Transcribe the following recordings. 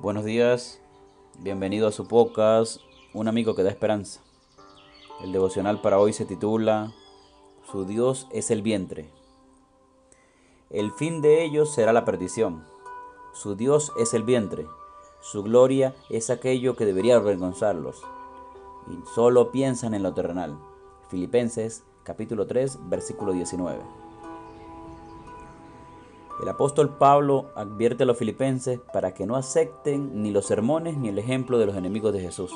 Buenos días, bienvenido a su podcast, Un amigo que da esperanza. El devocional para hoy se titula Su Dios es el vientre. El fin de ellos será la perdición. Su Dios es el vientre. Su gloria es aquello que debería avergonzarlos. Y solo piensan en lo terrenal. Filipenses capítulo 3 versículo 19. El apóstol Pablo advierte a los filipenses para que no acepten ni los sermones ni el ejemplo de los enemigos de Jesús.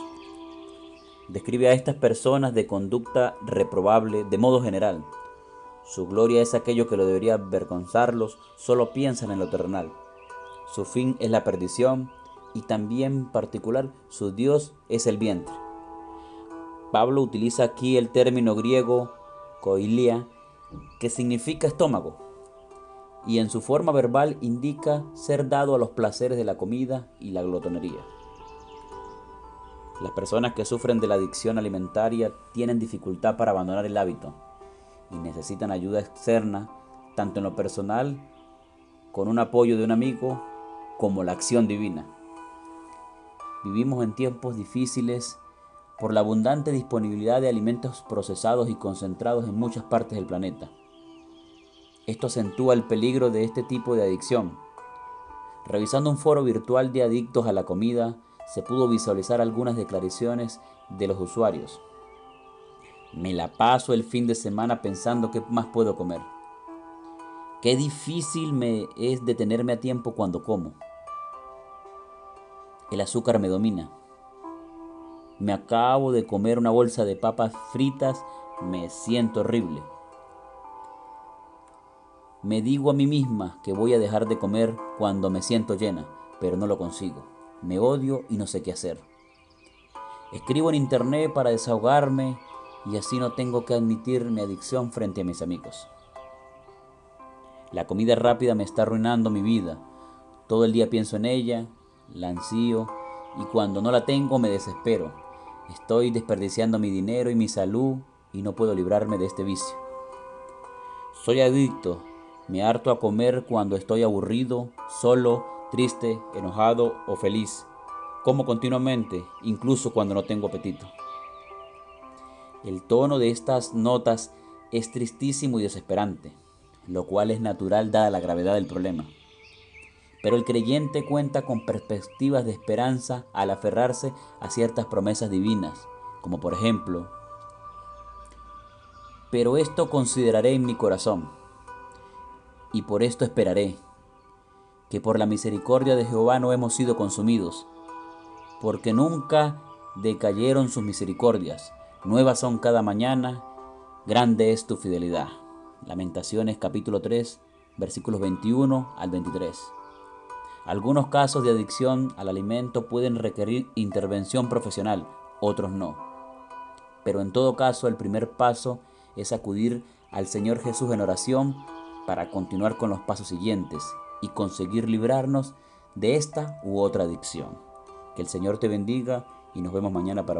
Describe a estas personas de conducta reprobable de modo general. Su gloria es aquello que lo debería avergonzarlos, solo piensan en lo terrenal. Su fin es la perdición y también particular su Dios es el vientre. Pablo utiliza aquí el término griego koilia, que significa estómago y en su forma verbal indica ser dado a los placeres de la comida y la glotonería. Las personas que sufren de la adicción alimentaria tienen dificultad para abandonar el hábito y necesitan ayuda externa, tanto en lo personal, con un apoyo de un amigo, como la acción divina. Vivimos en tiempos difíciles por la abundante disponibilidad de alimentos procesados y concentrados en muchas partes del planeta. Esto acentúa el peligro de este tipo de adicción. Revisando un foro virtual de adictos a la comida, se pudo visualizar algunas declaraciones de los usuarios. Me la paso el fin de semana pensando qué más puedo comer. Qué difícil me es detenerme a tiempo cuando como. El azúcar me domina. Me acabo de comer una bolsa de papas fritas, me siento horrible. Me digo a mí misma que voy a dejar de comer cuando me siento llena, pero no lo consigo. Me odio y no sé qué hacer. Escribo en internet para desahogarme y así no tengo que admitir mi adicción frente a mis amigos. La comida rápida me está arruinando mi vida. Todo el día pienso en ella, la ansío y cuando no la tengo me desespero. Estoy desperdiciando mi dinero y mi salud y no puedo librarme de este vicio. Soy adicto me harto a comer cuando estoy aburrido, solo, triste, enojado o feliz. Como continuamente, incluso cuando no tengo apetito. El tono de estas notas es tristísimo y desesperante, lo cual es natural dada la gravedad del problema. Pero el creyente cuenta con perspectivas de esperanza al aferrarse a ciertas promesas divinas, como por ejemplo, pero esto consideraré en mi corazón y por esto esperaré, que por la misericordia de Jehová no hemos sido consumidos, porque nunca decayeron sus misericordias, nuevas son cada mañana, grande es tu fidelidad. Lamentaciones capítulo 3, versículos 21 al 23. Algunos casos de adicción al alimento pueden requerir intervención profesional, otros no. Pero en todo caso el primer paso es acudir al Señor Jesús en oración para continuar con los pasos siguientes y conseguir librarnos de esta u otra adicción. Que el Señor te bendiga y nos vemos mañana para